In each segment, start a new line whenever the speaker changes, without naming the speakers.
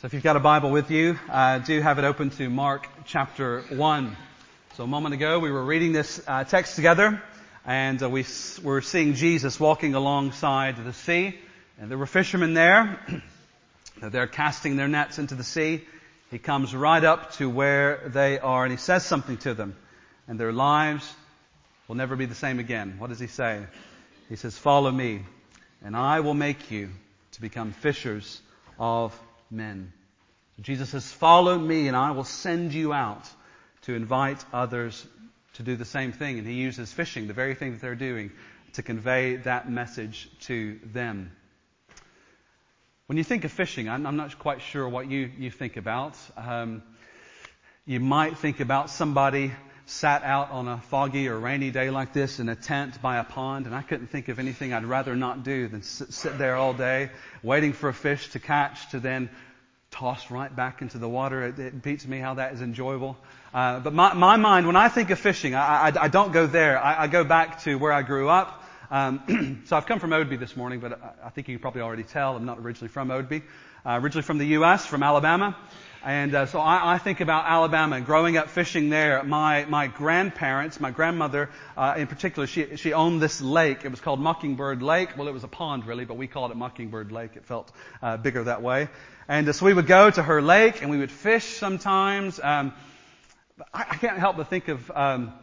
So if you've got a Bible with you, uh, do have it open to Mark chapter 1. So a moment ago we were reading this uh, text together and uh, we were seeing Jesus walking alongside the sea and there were fishermen there. They're casting their nets into the sea. He comes right up to where they are and he says something to them and their lives will never be the same again. What does he say? He says, follow me and I will make you to become fishers of men. Jesus says, follow me and I will send you out to invite others to do the same thing. And he uses fishing, the very thing that they're doing, to convey that message to them. When you think of fishing, I'm, I'm not quite sure what you, you think about. Um, you might think about somebody sat out on a foggy or rainy day like this in a tent by a pond, and I couldn't think of anything I'd rather not do than sit, sit there all day waiting for a fish to catch to then toss right back into the water. It, it beats me how that is enjoyable. Uh, but my, my mind, when I think of fishing, I, I, I don't go there. I, I, go back to where I grew up. Um, so I've come from Oadby this morning, but I think you can probably already tell I'm not originally from Oadby. Uh, originally from the U.S., from Alabama. And uh, so I, I, think about Alabama, and growing up fishing there. My my grandparents, my grandmother uh, in particular, she she owned this lake. It was called Mockingbird Lake. Well, it was a pond really, but we called it Mockingbird Lake. It felt uh, bigger that way. And uh, so we would go to her lake and we would fish sometimes. Um, I, I can't help but think of um,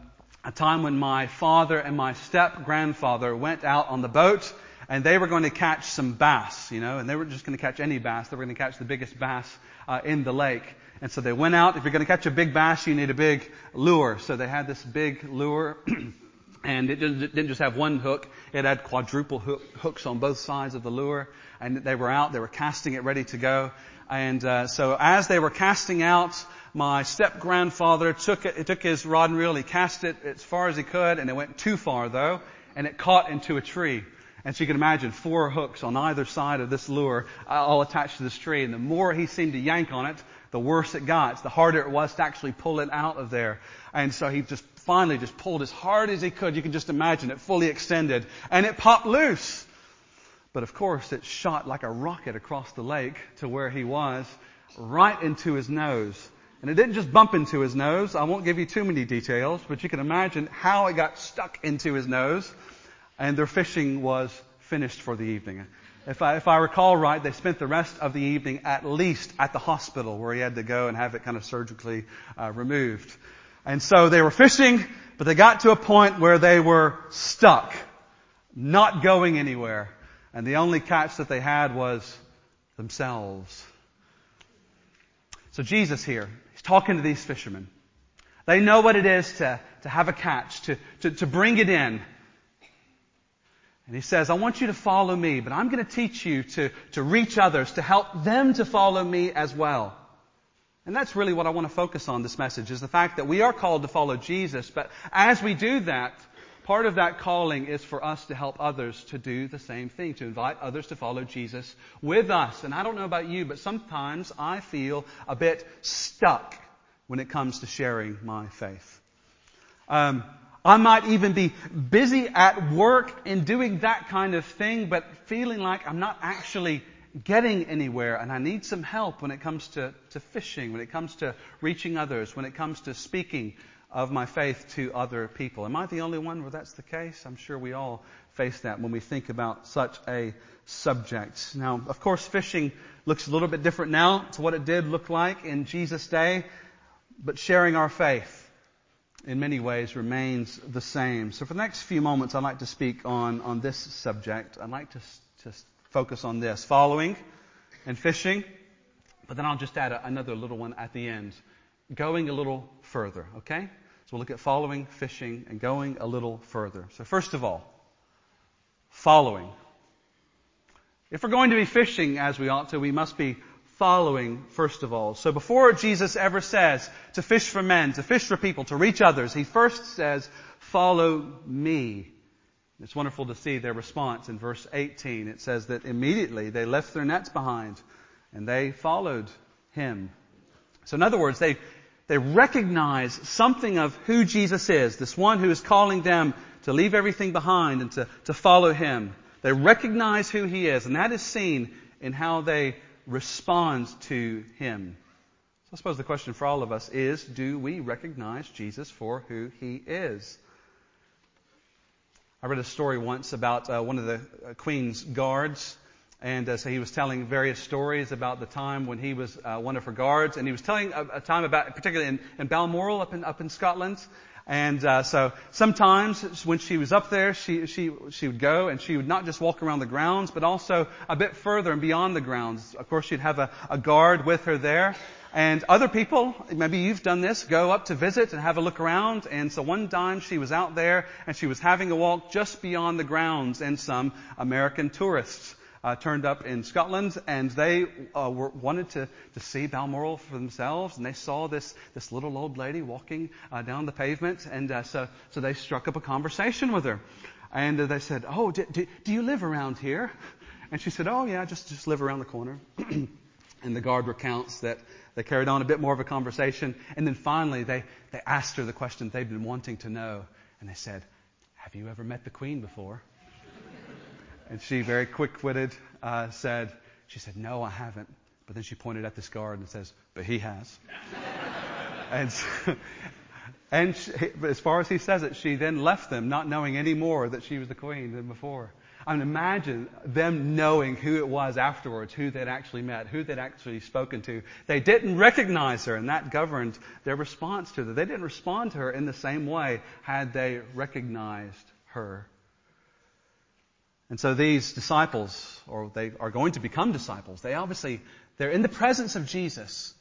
a time when my father and my step grandfather went out on the boat and they were going to catch some bass, you know, and they were just going to catch any bass. They were going to catch the biggest bass uh, in the lake. And so they went out. If you're going to catch a big bass, you need a big lure. So they had this big lure. and it didn't just have one hook. It had quadruple hook, hooks on both sides of the lure. And they were out. They were casting it ready to go. And uh, so as they were casting out, my step grandfather took it, he took his rod and reel. He cast it as far as he could, and it went too far though, and it caught into a tree. And so you can imagine four hooks on either side of this lure, uh, all attached to this tree. And the more he seemed to yank on it, the worse it got. The harder it was to actually pull it out of there. And so he just finally just pulled as hard as he could. You can just imagine it fully extended. And it popped loose. But of course, it shot like a rocket across the lake to where he was, right into his nose. And it didn't just bump into his nose. I won't give you too many details, but you can imagine how it got stuck into his nose and their fishing was finished for the evening. If I, if I recall right, they spent the rest of the evening at least at the hospital where he had to go and have it kind of surgically uh, removed. And so they were fishing, but they got to a point where they were stuck, not going anywhere. And the only catch that they had was themselves. So Jesus here, he's talking to these fishermen. They know what it is to, to have a catch, to, to, to bring it in. And he says, I want you to follow me, but I'm going to teach you to, to reach others, to help them to follow me as well. And that's really what I want to focus on this message, is the fact that we are called to follow Jesus, but as we do that, part of that calling is for us to help others to do the same thing, to invite others to follow Jesus with us. And I don't know about you, but sometimes I feel a bit stuck when it comes to sharing my faith. Um, I might even be busy at work and doing that kind of thing, but feeling like I'm not actually getting anywhere and I need some help when it comes to, to fishing, when it comes to reaching others, when it comes to speaking of my faith to other people. Am I the only one where that's the case? I'm sure we all face that when we think about such a subject. Now, of course, fishing looks a little bit different now to what it did look like in Jesus' day, but sharing our faith in many ways remains the same. So for the next few moments, I'd like to speak on, on this subject. I'd like to just focus on this, following and fishing, but then I'll just add a, another little one at the end, going a little further, okay? So we'll look at following, fishing, and going a little further. So first of all, following. If we're going to be fishing as we ought to, we must be following, first of all. So before Jesus ever says to fish for men, to fish for people, to reach others, he first says, follow me. It's wonderful to see their response in verse 18. It says that immediately they left their nets behind and they followed him. So in other words, they, they recognize something of who Jesus is, this one who is calling them to leave everything behind and to, to follow him. They recognize who he is, and that is seen in how they respond to him. So I suppose the question for all of us is, do we recognize Jesus for who he is? I read a story once about uh, one of the uh, Queen's guards, and uh, so he was telling various stories about the time when he was uh, one of her guards, and he was telling a, a time about, particularly in, in Balmoral up in up in Scotland, and uh, so sometimes when she was up there, she she she would go and she would not just walk around the grounds, but also a bit further and beyond the grounds. Of course, she'd have a, a guard with her there. And other people, maybe you've done this, go up to visit and have a look around. And so one time she was out there and she was having a walk just beyond the grounds and some American tourists uh, turned up in Scotland, and they uh, were, wanted to, to see Balmoral for themselves, and they saw this this little old lady walking uh, down the pavement, and uh, so so they struck up a conversation with her, and they said, "Oh, do, do, do you live around here?" And she said, "Oh yeah, just just live around the corner." and the guard recounts that they carried on a bit more of a conversation, and then finally they they asked her the question they'd been wanting to know, and they said, "Have you ever met the Queen before?" And she, very quick-witted, uh, said, she said, no, I haven't. But then she pointed at this guard and says, but he has. and and she, as far as he says it, she then left them, not knowing any more that she was the queen than before. I mean, imagine them knowing who it was afterwards, who they'd actually met, who they'd actually spoken to. They didn't recognize her, and that governed their response to her. They didn't respond to her in the same way had they recognized her. And so these disciples, or they are going to become disciples, they obviously, they're in the presence of Jesus.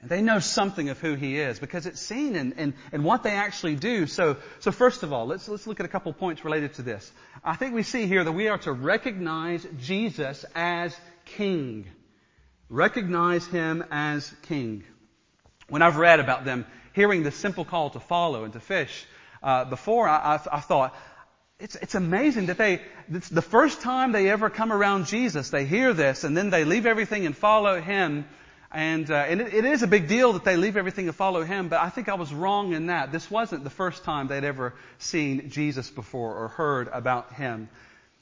And they know something of who he is because it's seen in, in, in what they actually do. So, so first of all, let's, let's look at a couple points related to this. I think we see here that we are to recognize Jesus as King. Recognize him as King. When I've read about them hearing the simple call to follow and to fish, uh, before I, I, I thought, it's, it's amazing that they, it's the first time they ever come around Jesus, they hear this and then they leave everything and follow Him. And, uh, and it, it is a big deal that they leave everything and follow Him, but I think I was wrong in that. This wasn't the first time they'd ever seen Jesus before or heard about Him.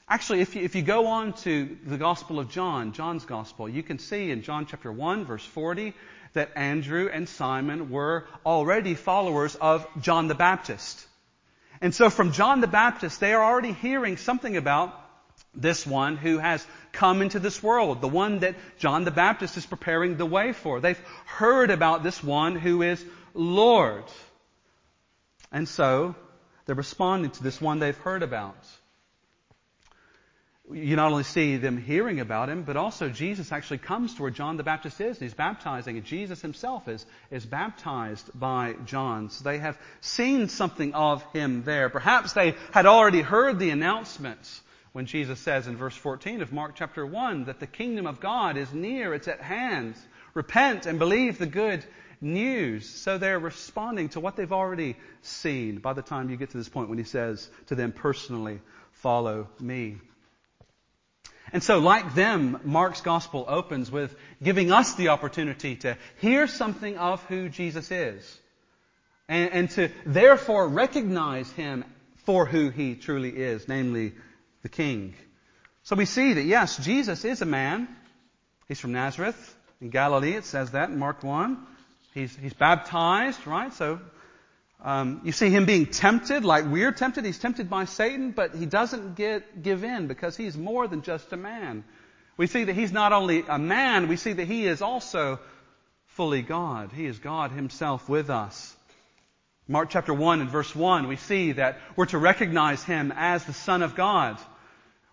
Actually, if you, if you go on to the Gospel of John, John's Gospel, you can see in John chapter 1 verse 40 that Andrew and Simon were already followers of John the Baptist. And so from John the Baptist, they are already hearing something about this one who has come into this world, the one that John the Baptist is preparing the way for. They've heard about this one who is Lord. And so they're responding to this one they've heard about you not only see them hearing about him, but also Jesus actually comes to where John the Baptist is, and he's baptizing, and Jesus himself is, is baptized by John. So they have seen something of him there. Perhaps they had already heard the announcements when Jesus says in verse 14 of Mark chapter 1 that the kingdom of God is near, it's at hand. Repent and believe the good news. So they're responding to what they've already seen by the time you get to this point when he says to them personally, follow me. And so, like them, Mark's gospel opens with giving us the opportunity to hear something of who Jesus is. And, and, to therefore recognize him for who he truly is, namely the King. So we see that yes, Jesus is a man. He's from Nazareth in Galilee. It says that in Mark 1. He's, he's baptized, right? So um, you see him being tempted like we're tempted. He's tempted by Satan, but he doesn't get, give in because he's more than just a man. We see that he's not only a man, we see that he is also fully God. He is God himself with us. Mark chapter 1 and verse 1, we see that we're to recognize him as the Son of God.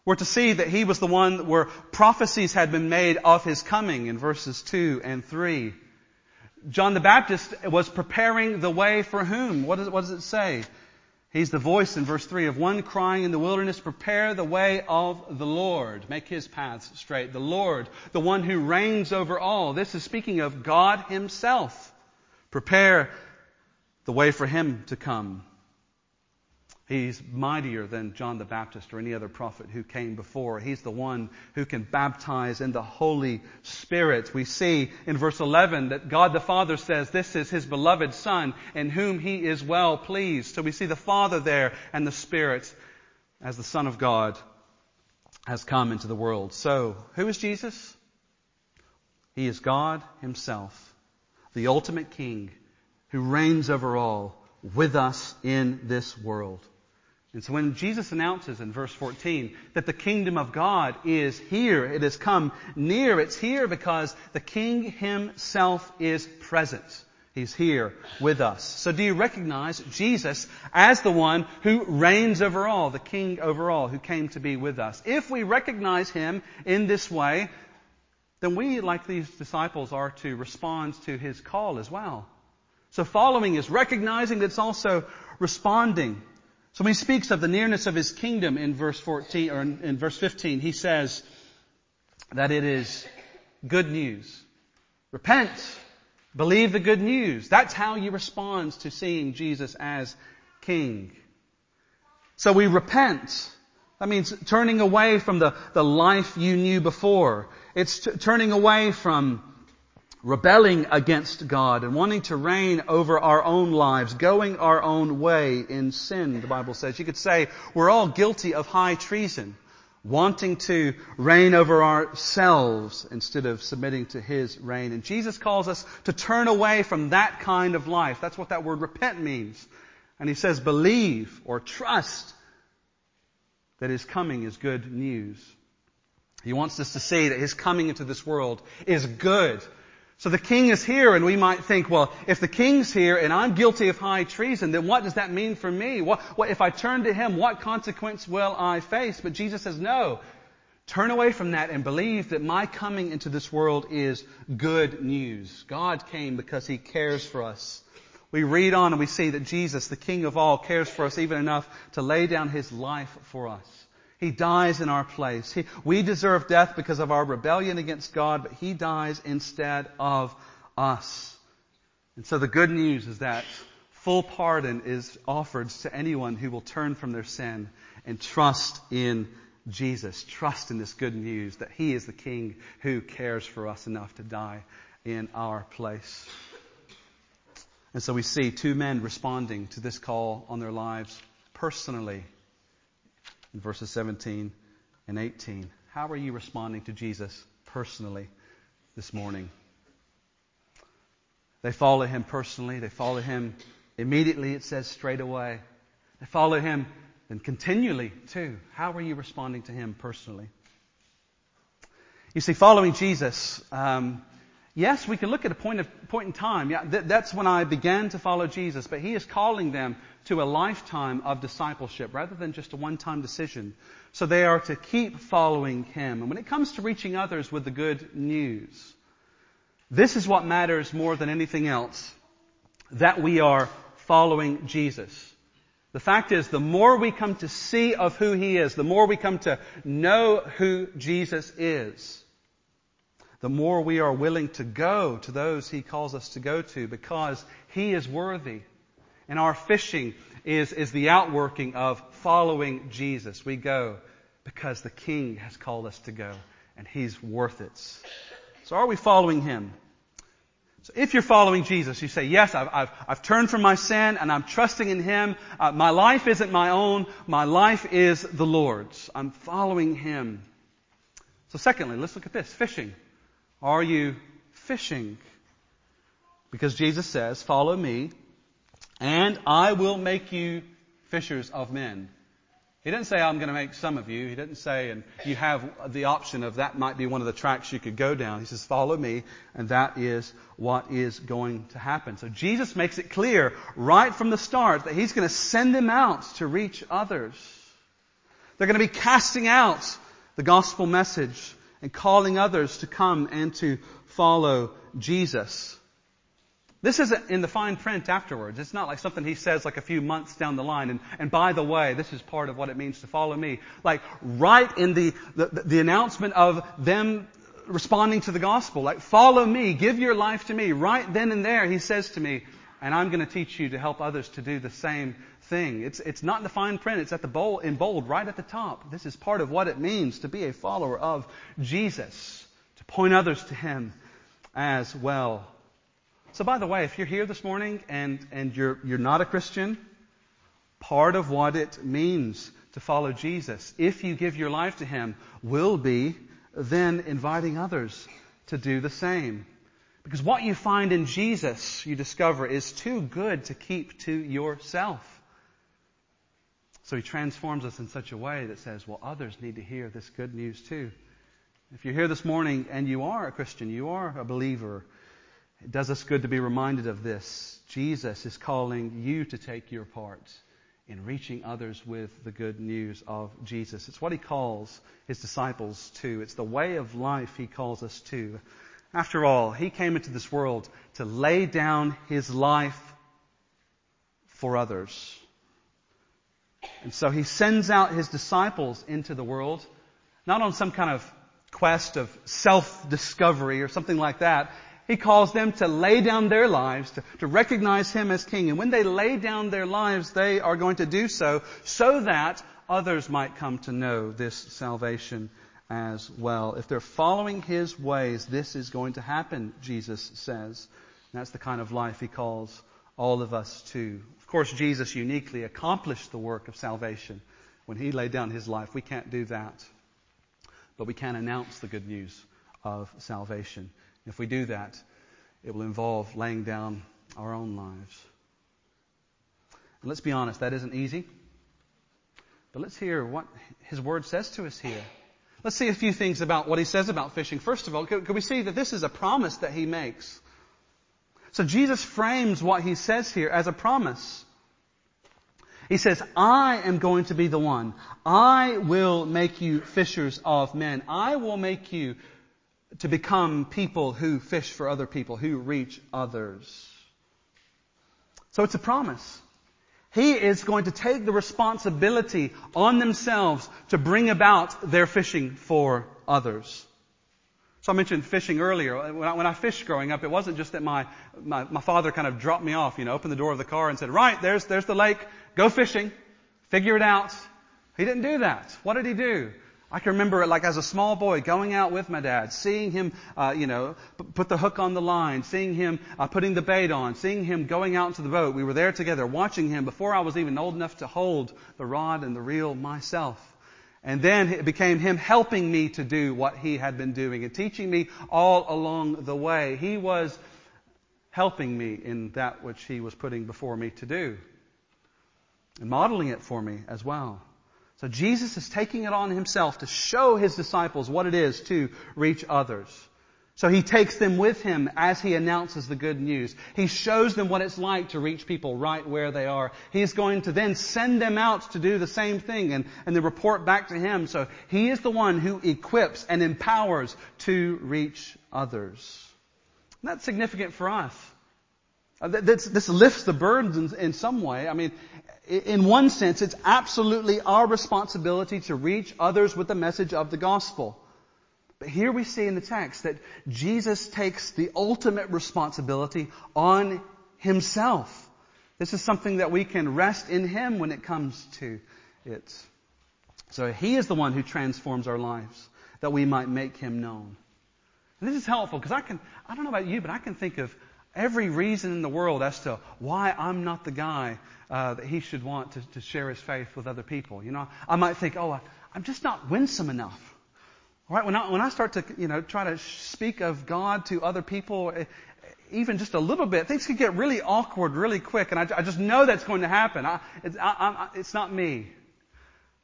We're to see that he was the one where prophecies had been made of his coming in verses 2 and 3. John the Baptist was preparing the way for whom? What does, what does it say? He's the voice in verse 3 of one crying in the wilderness, prepare the way of the Lord. Make his paths straight. The Lord, the one who reigns over all. This is speaking of God himself. Prepare the way for him to come. He's mightier than John the Baptist or any other prophet who came before. He's the one who can baptize in the Holy Spirit. We see in verse 11 that God the Father says this is His beloved Son in whom He is well pleased. So we see the Father there and the Spirit as the Son of God has come into the world. So, who is Jesus? He is God Himself, the ultimate King who reigns over all with us in this world. And so when Jesus announces in verse 14 that the kingdom of God is here, it has come near, it's here because the King Himself is present. He's here with us. So do you recognize Jesus as the one who reigns over all, the King over all, who came to be with us? If we recognize Him in this way, then we, like these disciples, are to respond to His call as well. So following is recognizing it's also responding. So when he speaks of the nearness of his kingdom in verse 14, or in, in verse 15, he says that it is good news. Repent. Believe the good news. That's how you respond to seeing Jesus as King. So we repent. That means turning away from the, the life you knew before. It's t- turning away from rebelling against God and wanting to reign over our own lives, going our own way in sin, the Bible says. You could say we're all guilty of high treason, wanting to reign over ourselves instead of submitting to His reign. And Jesus calls us to turn away from that kind of life. That's what that word repent means. And He says believe or trust that His coming is good news. He wants us to see that His coming into this world is good so the king is here and we might think, well, if the king's here and I'm guilty of high treason, then what does that mean for me? What, what, if I turn to him, what consequence will I face? But Jesus says, no. Turn away from that and believe that my coming into this world is good news. God came because he cares for us. We read on and we see that Jesus, the King of all, cares for us even enough to lay down his life for us. He dies in our place. He, we deserve death because of our rebellion against God, but He dies instead of us. And so the good news is that full pardon is offered to anyone who will turn from their sin and trust in Jesus. Trust in this good news that He is the King who cares for us enough to die in our place. And so we see two men responding to this call on their lives personally in verses 17 and 18. How are you responding to Jesus personally this morning? They follow him personally. They follow him immediately, it says straight away. They follow him and continually too. How are you responding to him personally? You see, following Jesus, um, yes, we can look at a point of point in time. Yeah, th- that's when I began to follow Jesus. But He is calling them to a lifetime of discipleship rather than just a one-time decision. So they are to keep following Him. And when it comes to reaching others with the good news, this is what matters more than anything else. That we are following Jesus. The fact is, the more we come to see of who He is, the more we come to know who Jesus is, the more we are willing to go to those He calls us to go to because He is worthy. And our fishing is, is the outworking of following Jesus. We go because the King has called us to go and He's worth it. So are we following Him? So if you're following Jesus, you say, yes, I've, I've, I've turned from my sin and I'm trusting in Him. Uh, my life isn't my own. My life is the Lord's. I'm following Him. So secondly, let's look at this. Fishing. Are you fishing? Because Jesus says, follow me and I will make you fishers of men. He didn't say, I'm going to make some of you. He didn't say, and you have the option of that might be one of the tracks you could go down. He says, follow me, and that is what is going to happen. So Jesus makes it clear right from the start that He's going to send them out to reach others. They're going to be casting out the gospel message and calling others to come and to follow Jesus. This isn't in the fine print afterwards. It's not like something he says like a few months down the line. And, and by the way, this is part of what it means to follow me. Like right in the, the, the announcement of them responding to the gospel. Like follow me, give your life to me. Right then and there, he says to me, and I'm going to teach you to help others to do the same thing. It's, it's not in the fine print. It's at the bold, in bold, right at the top. This is part of what it means to be a follower of Jesus. To point others to Him as well. So by the way, if you're here this morning and, and you're, you're not a Christian, part of what it means to follow Jesus, if you give your life to Him, will be then inviting others to do the same. Because what you find in Jesus, you discover, is too good to keep to yourself. So he transforms us in such a way that says, well, others need to hear this good news too. If you're here this morning and you are a Christian, you are a believer, it does us good to be reminded of this. Jesus is calling you to take your part in reaching others with the good news of Jesus. It's what he calls his disciples to. It's the way of life he calls us to. After all, he came into this world to lay down his life for others. And so he sends out his disciples into the world, not on some kind of quest of self-discovery or something like that. He calls them to lay down their lives, to, to recognize Him as King. And when they lay down their lives, they are going to do so so that others might come to know this salvation as well. If they're following His ways, this is going to happen, Jesus says. And that's the kind of life He calls all of us too. Of course, Jesus uniquely accomplished the work of salvation when He laid down His life. We can't do that. But we can announce the good news of salvation. If we do that, it will involve laying down our own lives. And let's be honest, that isn't easy. But let's hear what his word says to us here. Let's see a few things about what he says about fishing. First of all, could, we see that this is a promise that he makes? So Jesus frames what he says here as a promise. He says, I am going to be the one. I will make you fishers of men. I will make you to become people who fish for other people, who reach others. So it's a promise. He is going to take the responsibility on themselves to bring about their fishing for others. So I mentioned fishing earlier. When I, when I fished growing up, it wasn't just that my, my, my father kind of dropped me off, you know, opened the door of the car and said, right, there's, there's the lake, go fishing, figure it out. He didn't do that. What did he do? I can remember it like as a small boy going out with my dad, seeing him, uh, you know, p- put the hook on the line, seeing him uh, putting the bait on, seeing him going out to the boat. We were there together, watching him before I was even old enough to hold the rod and the reel myself. And then it became him helping me to do what he had been doing and teaching me all along the way. He was helping me in that which he was putting before me to do and modeling it for me as well. So Jesus is taking it on himself to show his disciples what it is to reach others. So he takes them with him as he announces the good news. He shows them what it's like to reach people right where they are. He's going to then send them out to do the same thing and, and report back to him. So he is the one who equips and empowers to reach others. And that's significant for us. Uh, this, this lifts the burdens in, in some way. I mean, in one sense, it's absolutely our responsibility to reach others with the message of the gospel. But here we see in the text that Jesus takes the ultimate responsibility on himself. This is something that we can rest in him when it comes to it. So he is the one who transforms our lives that we might make him known. And this is helpful because I can, I don't know about you, but I can think of every reason in the world as to why I'm not the guy uh, that he should want to, to, share his faith with other people. You know, I might think, oh, I, I'm just not winsome enough. Right, when I, when I start to, you know, try to speak of God to other people, eh, even just a little bit, things can get really awkward really quick, and I, I just know that's going to happen. I, it's, I, it's not me.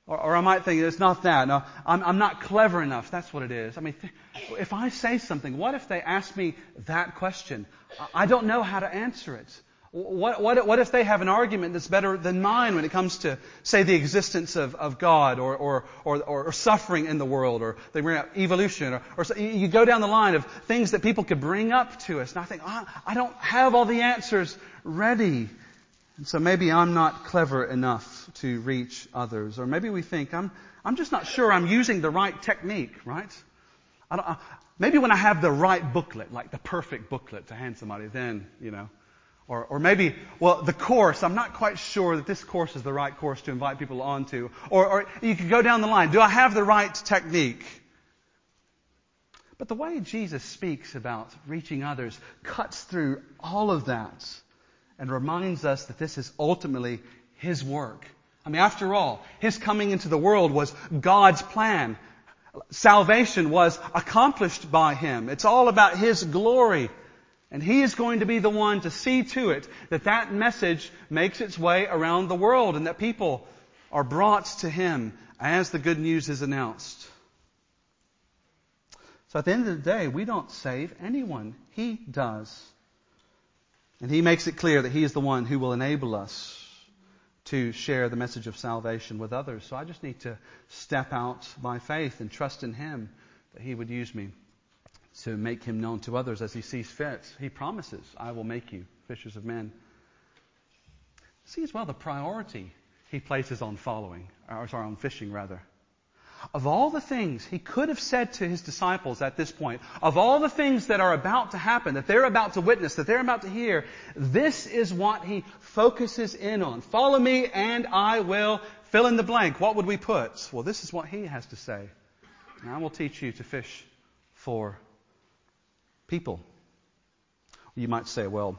Or, or, I might think it's not that. No, I'm, I'm, not clever enough. That's what it is. I mean, th- if I say something, what if they ask me that question? I don't know how to answer it. What, what, what, if they have an argument that's better than mine when it comes to, say, the existence of, of God or, or, or, or, suffering in the world or they bring up evolution or, or so you go down the line of things that people could bring up to us and I think, oh, I don't have all the answers ready. And so maybe I'm not clever enough to reach others or maybe we think I'm, I'm just not sure I'm using the right technique, right? I maybe when I have the right booklet, like the perfect booklet to hand somebody, then, you know, or, or maybe, well, the course, I'm not quite sure that this course is the right course to invite people onto. Or, or you could go down the line. Do I have the right technique? But the way Jesus speaks about reaching others cuts through all of that and reminds us that this is ultimately His work. I mean, after all, His coming into the world was God's plan. Salvation was accomplished by Him. It's all about His glory. And He is going to be the one to see to it that that message makes its way around the world and that people are brought to Him as the good news is announced. So at the end of the day, we don't save anyone. He does. And He makes it clear that He is the one who will enable us to share the message of salvation with others. So I just need to step out by faith and trust in Him that He would use me to make Him known to others as He sees fit. He promises, I will make you fishers of men. See as well the priority He places on following, or sorry, on fishing rather. Of all the things he could have said to his disciples at this point, of all the things that are about to happen, that they're about to witness, that they're about to hear, this is what he focuses in on. Follow me and I will fill in the blank. What would we put? Well, this is what he has to say. And I will teach you to fish for people. You might say, well,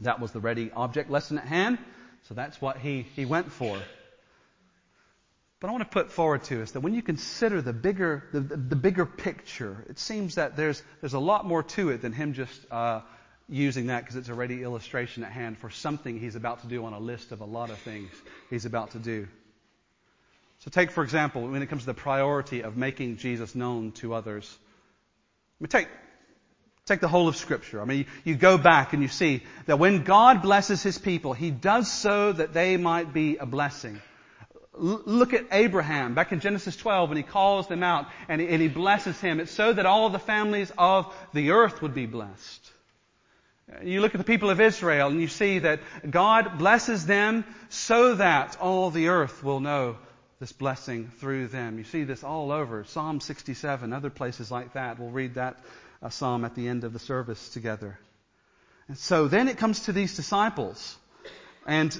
that was the ready object lesson at hand, so that's what he, he went for. But I want to put forward to us that when you consider the bigger, the, the bigger picture, it seems that there's, there's a lot more to it than him just uh, using that because it's a ready illustration at hand for something he's about to do on a list of a lot of things he's about to do. So take, for example, when it comes to the priority of making Jesus known to others. I mean, take, take the whole of Scripture. I mean, you, go back and you see that when God blesses His people, He does so that they might be a blessing look at Abraham back in Genesis 12 when he calls them out and he, and he blesses him. It's so that all the families of the earth would be blessed. You look at the people of Israel and you see that God blesses them so that all the earth will know this blessing through them. You see this all over. Psalm 67, other places like that. We'll read that uh, psalm at the end of the service together. And so then it comes to these disciples. And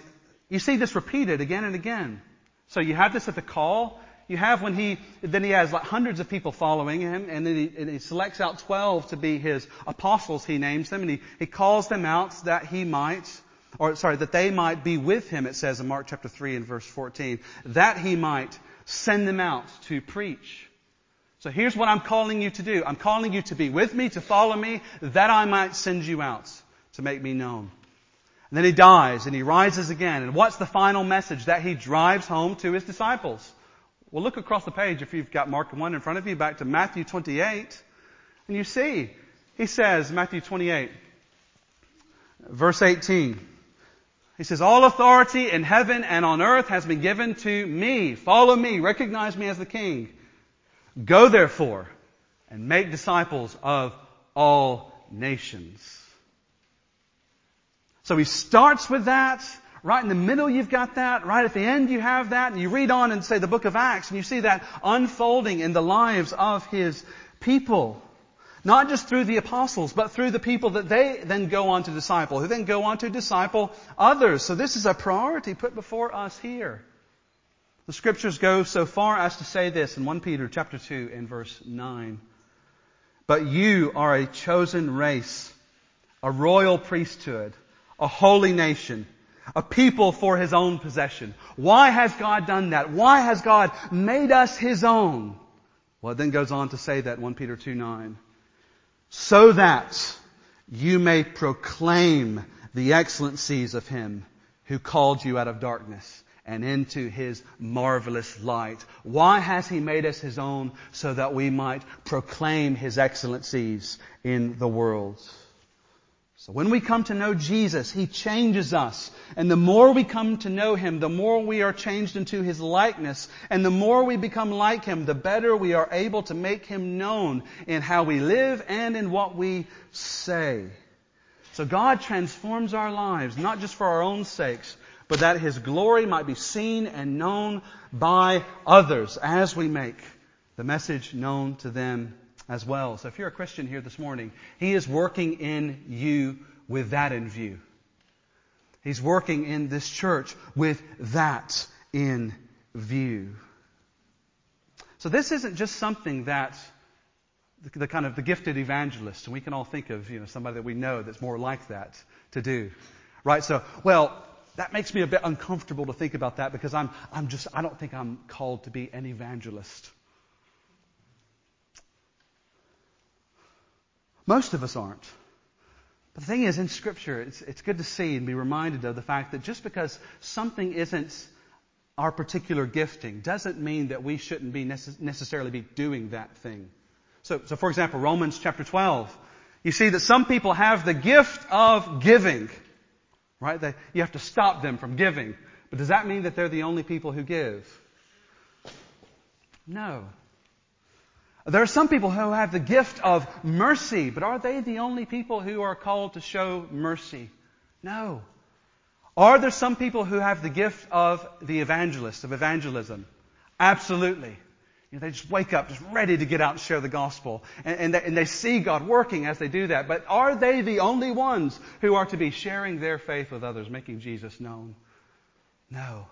you see this repeated again and again. So you have this at the call. You have when he, then he has like hundreds of people following him, and then he, and he selects out 12 to be his apostles, he names them, and he, he calls them out that he might, or sorry, that they might be with him, it says in Mark chapter 3 and verse 14, that he might send them out to preach. So here's what I'm calling you to do. I'm calling you to be with me, to follow me, that I might send you out to make me known. And then he dies and he rises again. And what's the final message that he drives home to his disciples? Well, look across the page if you've got Mark 1 in front of you back to Matthew 28. And you see, he says, Matthew 28, verse 18. He says, all authority in heaven and on earth has been given to me. Follow me. Recognize me as the king. Go therefore and make disciples of all nations. So he starts with that. Right in the middle you've got that. Right at the end you have that. And you read on and say the book of Acts and you see that unfolding in the lives of his people. Not just through the apostles, but through the people that they then go on to disciple, who then go on to disciple others. So this is a priority put before us here. The scriptures go so far as to say this in 1 Peter chapter 2 and verse 9. But you are a chosen race, a royal priesthood, a holy nation, a people for his own possession. Why has God done that? Why has God made us his own? Well, it then goes on to say that 1 Peter 2 9. So that you may proclaim the excellencies of him who called you out of darkness and into his marvelous light. Why has he made us his own? So that we might proclaim his excellencies in the world. So when we come to know Jesus, He changes us. And the more we come to know Him, the more we are changed into His likeness. And the more we become like Him, the better we are able to make Him known in how we live and in what we say. So God transforms our lives, not just for our own sakes, but that His glory might be seen and known by others as we make the message known to them as well. So if you're a Christian here this morning, He is working in you with that in view. He's working in this church with that in view. So this isn't just something that the, kind of the gifted evangelist, and we can all think of, you know, somebody that we know that's more like that to do. Right? So, well, that makes me a bit uncomfortable to think about that because I'm, I'm just, I don't think I'm called to be an evangelist. Most of us aren't. But the thing is, in Scripture, it's, it's good to see and be reminded of the fact that just because something isn't our particular gifting doesn't mean that we shouldn't be necess- necessarily be doing that thing. So, so, for example, Romans chapter 12, you see that some people have the gift of giving right? They, you have to stop them from giving. But does that mean that they're the only people who give? No. There are some people who have the gift of mercy, but are they the only people who are called to show mercy? No. Are there some people who have the gift of the evangelist, of evangelism? Absolutely. You know, they just wake up just ready to get out and share the gospel. And, and, they, and they see God working as they do that. But are they the only ones who are to be sharing their faith with others, making Jesus known? No.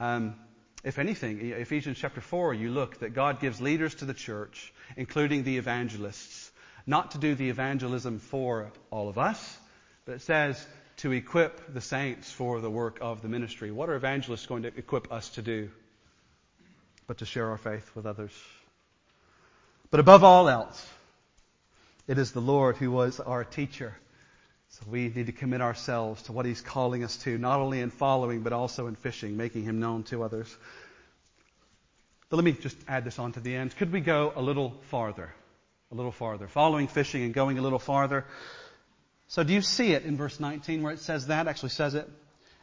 Um, if anything, Ephesians chapter 4, you look that God gives leaders to the church, including the evangelists, not to do the evangelism for all of us, but it says to equip the saints for the work of the ministry. What are evangelists going to equip us to do? But to share our faith with others. But above all else, it is the Lord who was our teacher. So we need to commit ourselves to what He's calling us to, not only in following, but also in fishing, making Him known to others. But let me just add this on to the end. Could we go a little farther? A little farther. Following fishing and going a little farther. So do you see it in verse 19 where it says that? Actually says it.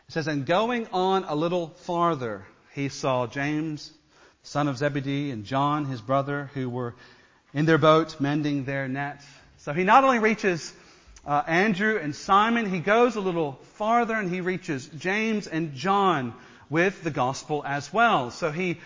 It says, and going on a little farther, he saw James, son of Zebedee, and John, his brother, who were in their boat mending their nets. So he not only reaches uh, Andrew and Simon, he goes a little farther and he reaches James and John, with the gospel as well. So he,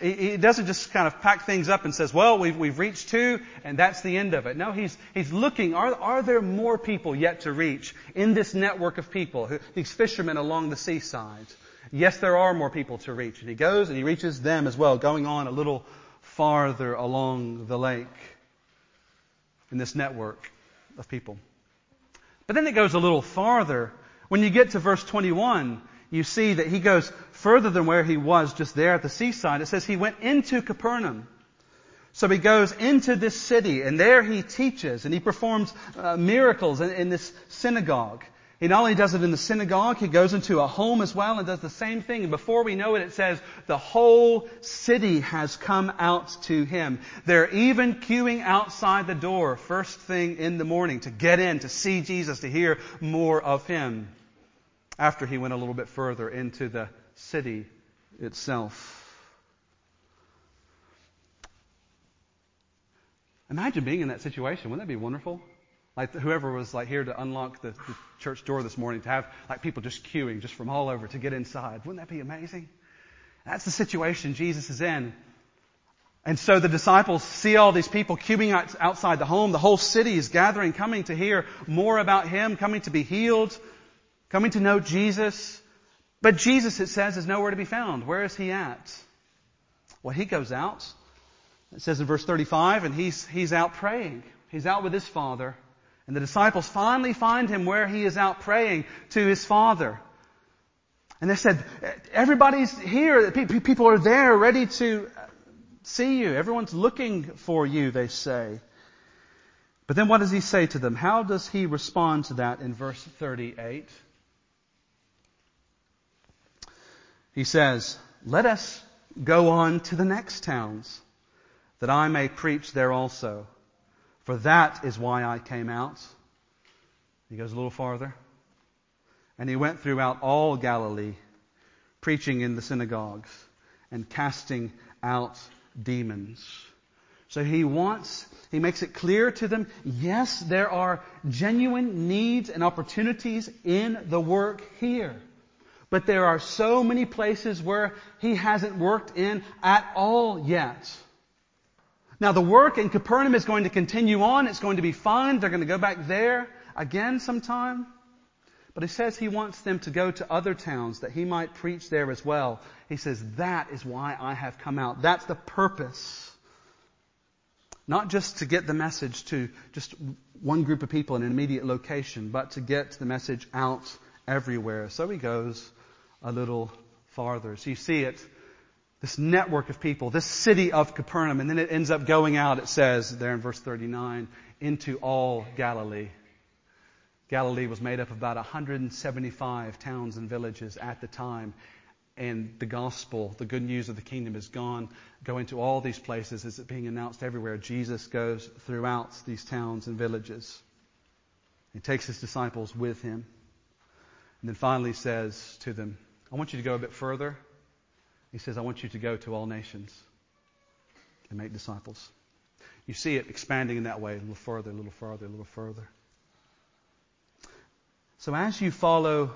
he doesn't just kind of pack things up and says, well, we've, we've reached two and that's the end of it. No, he's, he's looking, are, are there more people yet to reach in this network of people, who, these fishermen along the seaside? Yes, there are more people to reach. And he goes and he reaches them as well, going on a little farther along the lake in this network of people. But then it goes a little farther. When you get to verse 21, you see that he goes further than where he was just there at the seaside. It says he went into Capernaum. So he goes into this city and there he teaches and he performs uh, miracles in, in this synagogue. He not only does it in the synagogue, he goes into a home as well and does the same thing. And before we know it, it says the whole city has come out to him. They're even queuing outside the door first thing in the morning to get in, to see Jesus, to hear more of him after he went a little bit further into the city itself. Imagine being in that situation. Wouldn't that be wonderful? Like whoever was like here to unlock the, the, church door this morning to have like people just queuing just from all over to get inside. Wouldn't that be amazing? That's the situation Jesus is in. And so the disciples see all these people queuing outside the home. The whole city is gathering, coming to hear more about Him, coming to be healed, coming to know Jesus. But Jesus, it says, is nowhere to be found. Where is he at? Well, he goes out. It says in verse 35, and he's, he's out praying. He's out with his Father. And the disciples finally find him where he is out praying to his Father. And they said, everybody's here. People are there ready to see you. Everyone's looking for you, they say. But then what does he say to them? How does he respond to that in verse 38? He says, Let us go on to the next towns, that I may preach there also. For that is why I came out. He goes a little farther. And he went throughout all Galilee, preaching in the synagogues and casting out demons. So he wants, he makes it clear to them, yes, there are genuine needs and opportunities in the work here. But there are so many places where he hasn't worked in at all yet. Now the work in Capernaum is going to continue on. It's going to be fine. They're going to go back there again sometime. But he says he wants them to go to other towns that he might preach there as well. He says, that is why I have come out. That's the purpose. Not just to get the message to just one group of people in an immediate location, but to get the message out everywhere. So he goes a little farther. So you see it this network of people, this city of Capernaum, and then it ends up going out, it says there in verse 39, into all Galilee. Galilee was made up of about 175 towns and villages at the time. And the gospel, the good news of the kingdom is gone, going to all these places. Is it being announced everywhere? Jesus goes throughout these towns and villages. He takes his disciples with him. And then finally says to them, I want you to go a bit further. He says, I want you to go to all nations and make disciples. You see it expanding in that way, a little further, a little further, a little further. So as you follow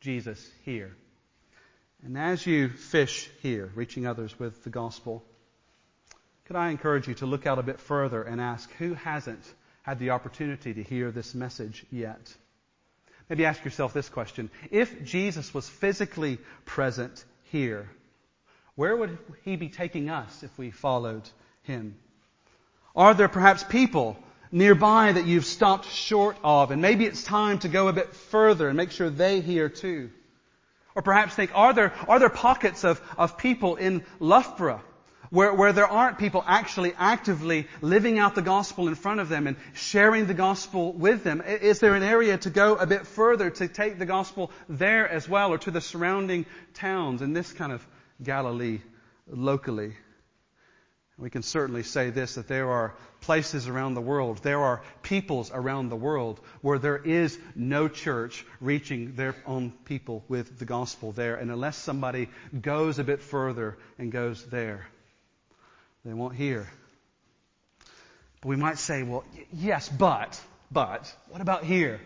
Jesus here, and as you fish here, reaching others with the gospel, could I encourage you to look out a bit further and ask who hasn't had the opportunity to hear this message yet? Maybe ask yourself this question. If Jesus was physically present here, where would he be taking us if we followed him? Are there perhaps people nearby that you've stopped short of and maybe it's time to go a bit further and make sure they hear too? Or perhaps think, are there, are there pockets of, of people in Loughborough where, where there aren't people actually actively living out the gospel in front of them and sharing the gospel with them? Is there an area to go a bit further to take the gospel there as well or to the surrounding towns in this kind of Galilee locally? We can certainly say this, that there are places around the world, there are peoples around the world where there is no church reaching their own people with the gospel there. And unless somebody goes a bit further and goes there, they won't hear. But we might say, well, yes, but, but, what about here?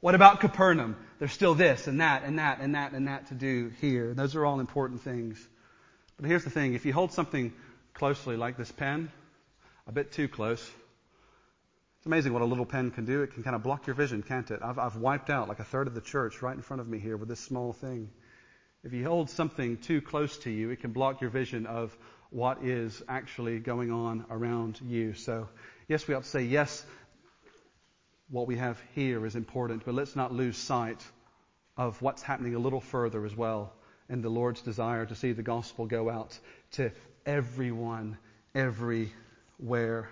What about Capernaum? There's still this and that and that and that and that to do here. Those are all important things. But here's the thing. If you hold something closely like this pen, a bit too close, it's amazing what a little pen can do. It can kind of block your vision, can't it? I've, I've wiped out like a third of the church right in front of me here with this small thing. If you hold something too close to you, it can block your vision of what is actually going on around you. So, yes, we ought to say, yes, what we have here is important, but let's not lose sight of what's happening a little further as well and the Lord's desire to see the gospel go out to everyone, everywhere.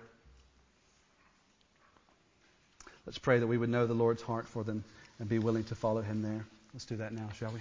Let's pray that we would know the Lord's heart for them and be willing to follow him there. Let's do that now, shall we?